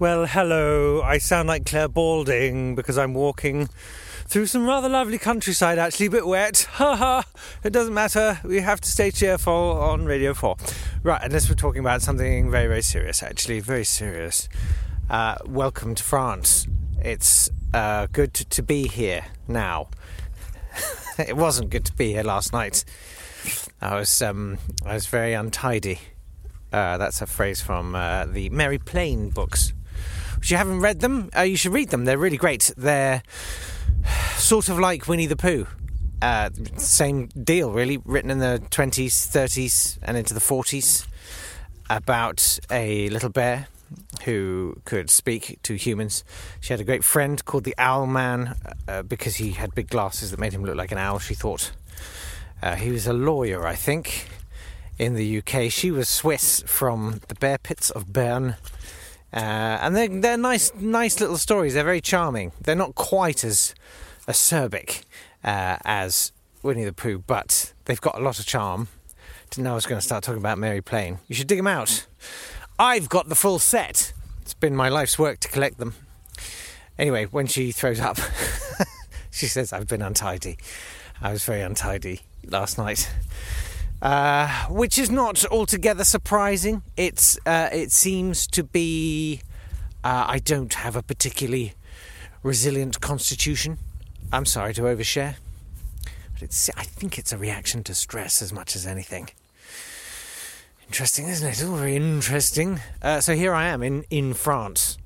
Well, hello. I sound like Clare Balding because I'm walking through some rather lovely countryside, actually, a bit wet. Ha ha! It doesn't matter. We have to stay cheerful on Radio 4. Right, unless we're talking about something very, very serious, actually, very serious. Uh, welcome to France. It's uh, good to, be here now. it wasn't good to be here last night. I was um, I was very untidy. Uh, that's a phrase from uh, the Mary Plain books. If you haven't read them, uh, you should read them. They're really great. They're sort of like Winnie the Pooh. Uh, same deal, really. Written in the 20s, 30s, and into the 40s about a little bear who could speak to humans. She had a great friend called the Owl Man uh, because he had big glasses that made him look like an owl, she thought. Uh, he was a lawyer, I think, in the UK. She was Swiss from the bear pits of Bern. Uh, and they're, they're nice, nice little stories. They're very charming. They're not quite as acerbic uh, as Winnie the Pooh, but they've got a lot of charm. Didn't know I was going to start talking about Mary Plain. You should dig them out. I've got the full set. It's been my life's work to collect them. Anyway, when she throws up, she says I've been untidy. I was very untidy last night. Uh, which is not altogether surprising. It's uh, it seems to be. Uh, I don't have a particularly resilient constitution. I'm sorry to overshare, but it's. I think it's a reaction to stress as much as anything. Interesting, isn't it? All very interesting. Uh, so here I am in in France,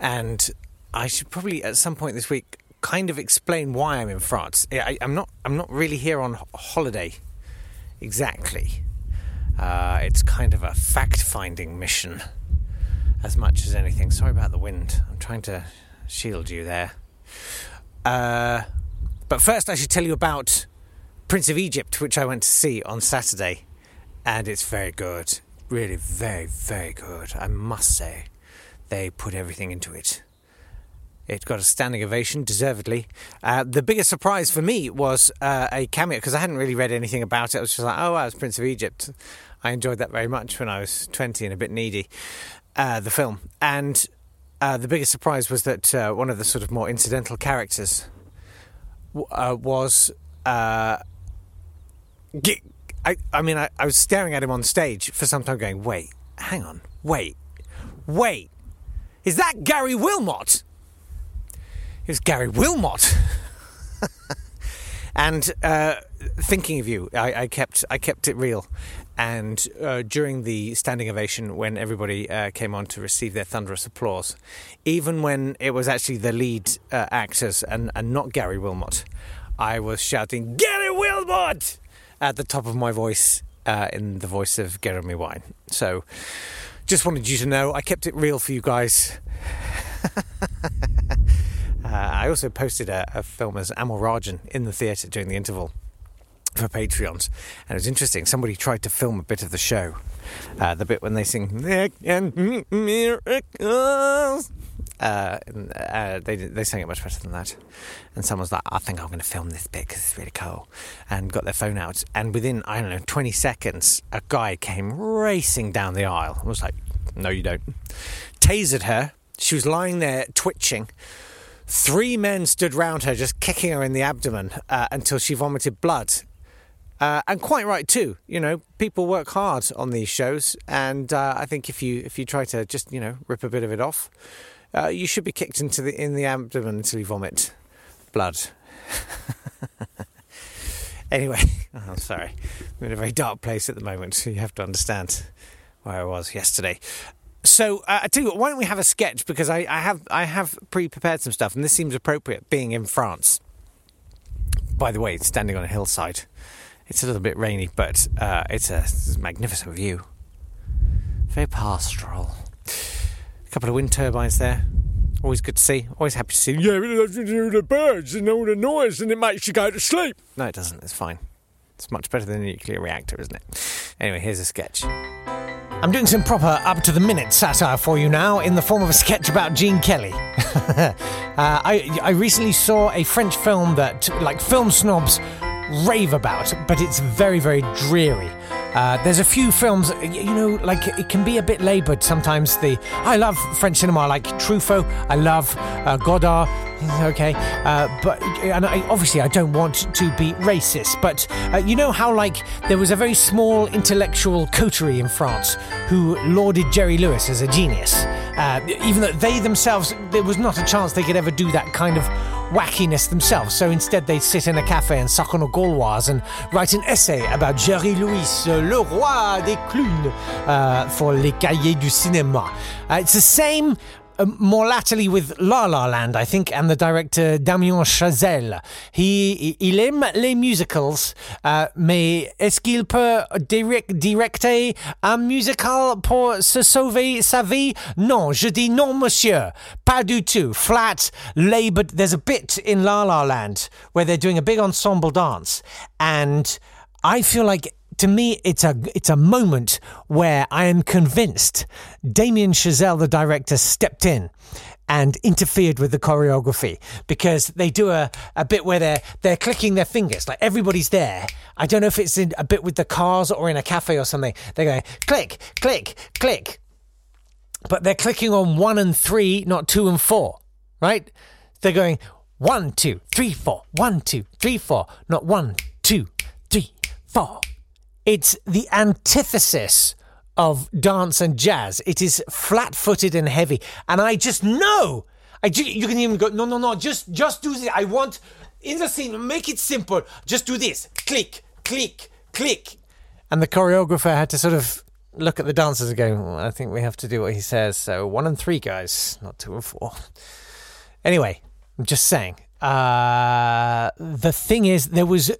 and I should probably at some point this week kind of explain why I'm in France. I, I'm not. I'm not really here on holiday exactly. Uh, it's kind of a fact finding mission as much as anything. Sorry about the wind. I'm trying to shield you there. Uh, but first, I should tell you about Prince of Egypt, which I went to see on Saturday. And it's very good. Really, very, very good. I must say. They put everything into it. It got a standing ovation, deservedly. Uh, the biggest surprise for me was uh, a cameo because I hadn't really read anything about it. I was just like, oh, I was Prince of Egypt. I enjoyed that very much when I was 20 and a bit needy, uh, the film. And uh, the biggest surprise was that uh, one of the sort of more incidental characters w- uh, was. G- I, I mean, I, I was staring at him on stage for some time going, wait, hang on, wait, wait. Is that Gary Wilmot? Was Gary Wilmot. and uh, thinking of you, I, I, kept I kept it real. And uh, during the standing ovation, when everybody uh, came on to receive their thunderous applause, even when it was actually the lead uh, actors and, and not Gary Wilmot, I was shouting Gary Wilmot at the top of my voice uh, in the voice of Jeremy Vine. So, just wanted you to know I kept it real for you guys. Uh, I also posted a, a film as Amol Rajan in the theatre during the interval for Patreons, and it was interesting. Somebody tried to film a bit of the show, uh, the bit when they sing "Miracles." Uh, and, uh, they they sang it much better than that, and someone's like, "I think I'm going to film this bit because it's really cool," and got their phone out, and within I don't know 20 seconds, a guy came racing down the aisle. I was like, "No, you don't." Tasered her. She was lying there twitching. Three men stood round her, just kicking her in the abdomen uh, until she vomited blood. Uh, and quite right too. You know, people work hard on these shows, and uh, I think if you if you try to just you know rip a bit of it off, uh, you should be kicked into the in the abdomen until you vomit blood. anyway, oh, I'm sorry. I'm in a very dark place at the moment, you have to understand where I was yesterday. So uh, I tell you what, why don't we have a sketch? Because I, I have I have pre-prepared some stuff, and this seems appropriate, being in France. By the way, it's standing on a hillside. It's a little bit rainy, but uh, it's, a, it's a magnificent view. Very pastoral. A couple of wind turbines there. Always good to see. Always happy to see. Yeah, but it do the birds and all the noise, and it makes you go to sleep. No, it doesn't. It's fine. It's much better than a nuclear reactor, isn't it? Anyway, here's a sketch. I'm doing some proper up to the minute satire for you now in the form of a sketch about Gene Kelly. uh, I, I recently saw a French film that, like, film snobs rave about, but it's very, very dreary. Uh, there's a few films, you know, like it can be a bit laboured sometimes. The I love French cinema, like Truffaut. I love uh, Godard. Okay, uh, but and I, obviously I don't want to be racist, but uh, you know how like there was a very small intellectual coterie in France who lauded Jerry Lewis as a genius, uh, even though they themselves there was not a chance they could ever do that kind of wackiness themselves. So instead, they'd sit in a cafe and suck on a Gauloise and write an essay about Jerry Lewis, le roi des clowns, uh, for Les Cahiers du Cinéma. Uh, it's the same uh, more latterly with La La Land, I think, and the director Damien Chazelle. He, il aime les musicals, uh, mais est-ce qu'il peut direct, directer un musical pour se sauver sa vie? Non, je dis non, monsieur. Pas du tout. Flat, laboured. There's a bit in La La Land where they're doing a big ensemble dance, and I feel like to me, it's a it's a moment where I am convinced Damien Chazelle, the director, stepped in and interfered with the choreography because they do a, a bit where they're they're clicking their fingers like everybody's there. I don't know if it's in a bit with the cars or in a cafe or something. They're going click, click, click, but they're clicking on one and three, not two and four, right? They're going one, two, three, four, one, two, three, four, not one, two, three, four. It's the antithesis of dance and jazz. It is flat footed and heavy. And I just know. I ju- you can even go, no, no, no, just just do this. I want in the scene, make it simple. Just do this. Click, click, click. And the choreographer had to sort of look at the dancers and go, well, I think we have to do what he says. So one and three, guys, not two and four. Anyway, I'm just saying. Uh, the thing is, there was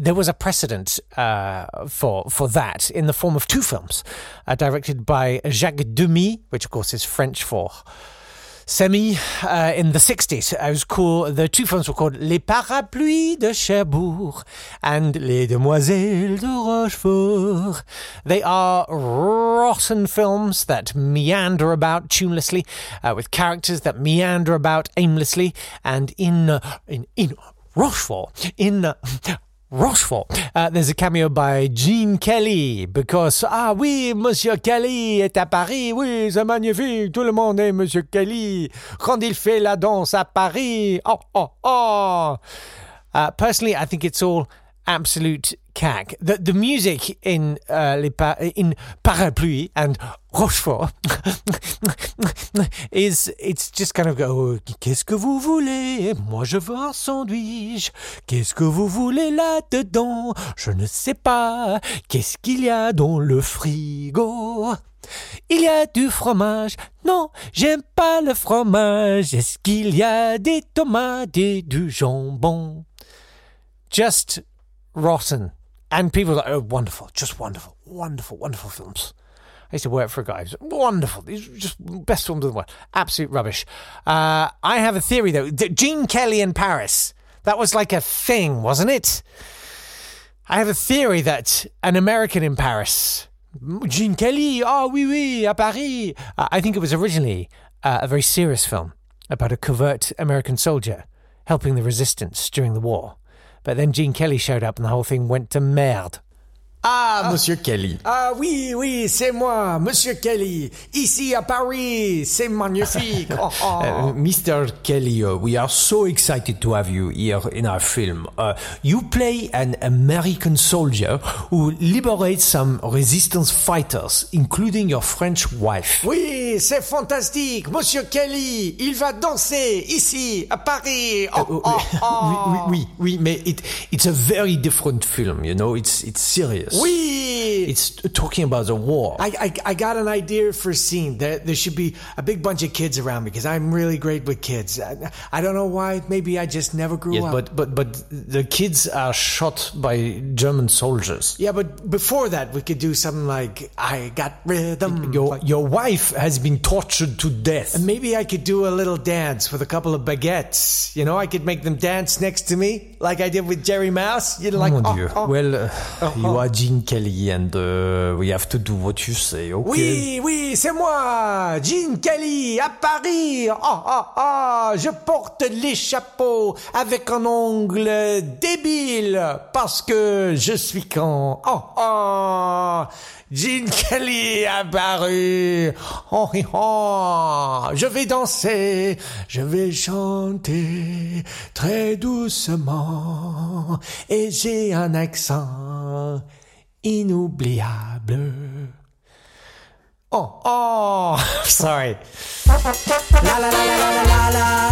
there was a precedent uh, for for that in the form of two films, uh, directed by Jacques Demy, which of course is French for semi, uh, in the 60s. It was called, the two films were called Les Parapluies de Cherbourg and Les Demoiselles de Rochefort. They are rotten films that meander about tunelessly, uh, with characters that meander about aimlessly, and in, in, in Rochefort, in Rochefort. Uh, there's a cameo by Gene Kelly because ah oui, Monsieur Kelly est à Paris. Oui, c'est magnifique. Tout le monde est Monsieur Kelly quand il fait la danse à Paris. Oh oh oh. Uh, personally, I think it's all absolute cack. The the music in uh, les pa- in Parapluie and Rochefort is it's just kind of go. Qu'est-ce que vous voulez? Moi je veux un sandwich. Qu'est-ce que vous voulez là dedans Je ne sais pas. Qu'est-ce qu'il y a dans le frigo? Il y a du fromage. Non, j'aime pas le fromage. Est-ce qu'il y a des tomates et du jambon? Just rotten. And people are like, oh, wonderful, just wonderful, wonderful, wonderful films. I used to work for a guy. Who's wonderful. These are just best films in the world. Absolute rubbish. Uh, I have a theory, though. Gene Kelly in Paris. That was like a thing, wasn't it? I have a theory that an American in Paris, Gene Kelly, oh, oui, oui, à Paris. Uh, I think it was originally uh, a very serious film about a covert American soldier helping the resistance during the war. But then Gene Kelly showed up and the whole thing went to merde. Ah, Monsieur Kelly. Ah oui, oui, c'est moi, Monsieur Kelly. Ici à Paris, c'est magnifique. Oh, oh. Uh, Mr. Kelly, uh, we are so excited to have you here in our film. Uh, you play an American soldier who liberates some resistance fighters, including your French wife. Oui, c'est fantastique, Monsieur Kelly. Il va danser ici à Paris. Oh, Uh, oh, oh. oui, oui, oui, mais it, it's a very different film, you know, it's, it's serious. Oui. It's talking about the war. I, I, I got an idea for a scene. There, there should be a big bunch of kids around me because I'm really great with kids. I, I don't know why. Maybe I just never grew Yes, up. but, but, but the kids are shot by German soldiers. yeah, but before that, we could do something like I got rhythm. Your, like- your wife has been tortured to death. And maybe I could do a little dance with a couple of baguettes. You know, I could make them dance next to me, like I did with Jerry Mouse. You know, like, Mon oh, oh. Well, uh, you are Gene Kelly and uh, we have to do what you say, okay? Oui, oui, c'est moi, Gene Kelly, à Paris. Oh, oh, oh, je porte les chapeaux avec un ongle débile parce que je suis con. Oh, oh, Gene Kelly à Paris. Oh, oh, oh, je vais danser, je vais chanter très doucement et j'ai un accent inoubliable. Oh, oh, sorry. La la la la la la la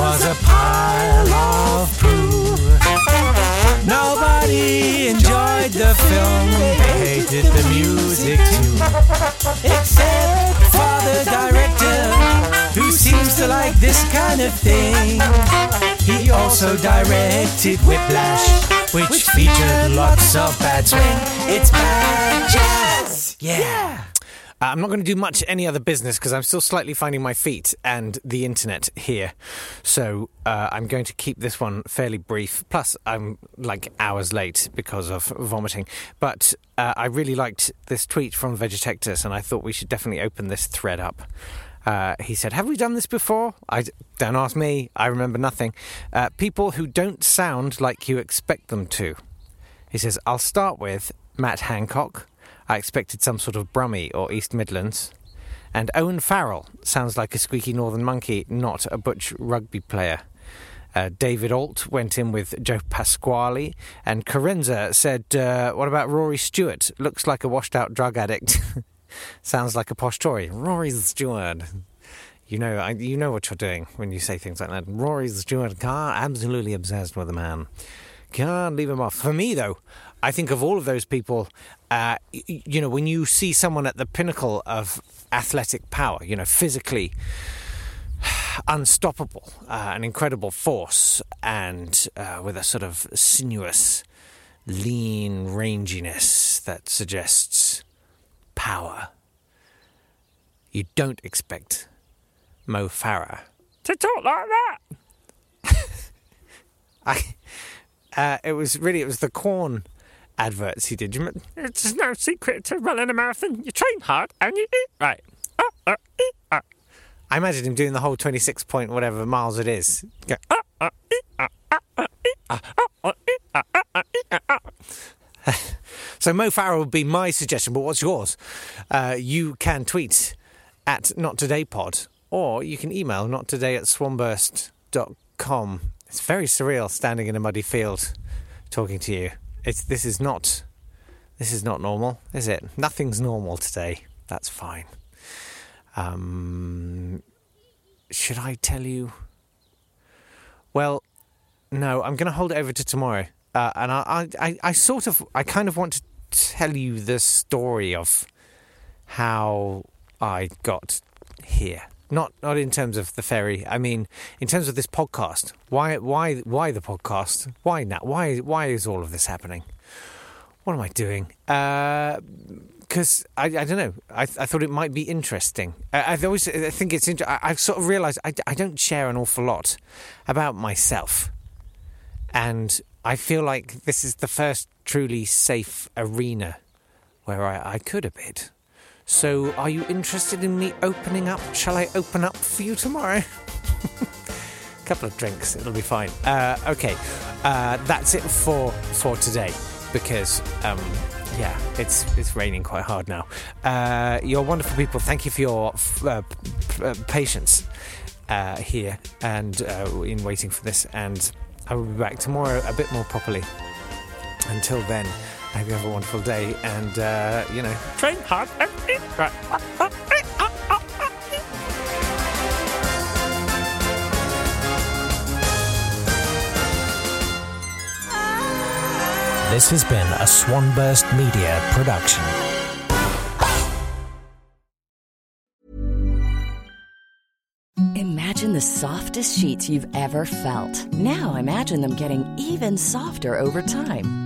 was a pile of poo. Nobody enjoyed the film, they hated the music too. Except for the director, who seems to like this kind of thing. He also directed Whiplash, which featured lots of bad swing. It's bad jazz! Yeah! Uh, I'm not going to do much any other business because I'm still slightly finding my feet and the internet here. So uh, I'm going to keep this one fairly brief. Plus, I'm like hours late because of vomiting. But uh, I really liked this tweet from Vegetectus and I thought we should definitely open this thread up. Uh, he said, Have we done this before? I don't ask me. I remember nothing. Uh, people who don't sound like you expect them to. He says, I'll start with Matt Hancock. I expected some sort of Brummie or East Midlands. And Owen Farrell sounds like a squeaky northern monkey, not a butch rugby player. Uh, David Alt went in with Joe Pasquale, and Corinza said, uh, "What about Rory Stewart? Looks like a washed-out drug addict. Sounds like a posh Tory. Rory Stewart. You know, I, you know what you're doing when you say things like that. Rory Stewart. car absolutely obsessed with the man. Can't leave him off. For me, though, I think of all of those people, uh, you know, when you see someone at the pinnacle of athletic power, you know, physically unstoppable, uh, an incredible force, and uh, with a sort of sinuous, lean ranginess that suggests power. You don't expect Mo Farah to talk like that. I, uh, it was really it was the Quorn adverts he did. It's no secret to running a marathon. You train hard and you eat right. Uh, uh, eat, uh. I imagine him doing the whole twenty-six point whatever miles it is. Go, uh, uh, eat, uh, uh, uh, eat, uh, uh, So Mo Farah would be my suggestion, but what's yours? Uh, you can tweet at Not Today Pod, or you can email nottoday at swanburst.com. It's very surreal standing in a muddy field talking to you. It's this is not this is not normal, is it? Nothing's normal today. That's fine. Um, should I tell you? Well, no, I'm going to hold it over to tomorrow. Uh, and I, I, I sort of, I kind of want to tell you the story of how I got here. Not, not in terms of the ferry. I mean, in terms of this podcast. Why, why, why the podcast? Why now? Why, why is all of this happening? What am I doing? Uh, because I, I don't know. I, I thought it might be interesting. I, I've always, I think it's. Inter- I, I've sort of realised I, I don't share an awful lot about myself, and I feel like this is the first truly safe arena where I, I could a bit. So, are you interested in me opening up? Shall I open up for you tomorrow? A couple of drinks, it'll be fine. Uh, okay, uh, that's it for for today. because um, yeah, it's it's raining quite hard now. Uh, you're wonderful people. Thank you for your uh, uh, patience uh, here and uh, in waiting for this. And I will be back tomorrow a bit more properly. Until then, I hope you have a wonderful day and uh, you know train hard. Right. This has been a Swanburst Media production. Imagine the softest sheets you've ever felt. Now imagine them getting even softer over time.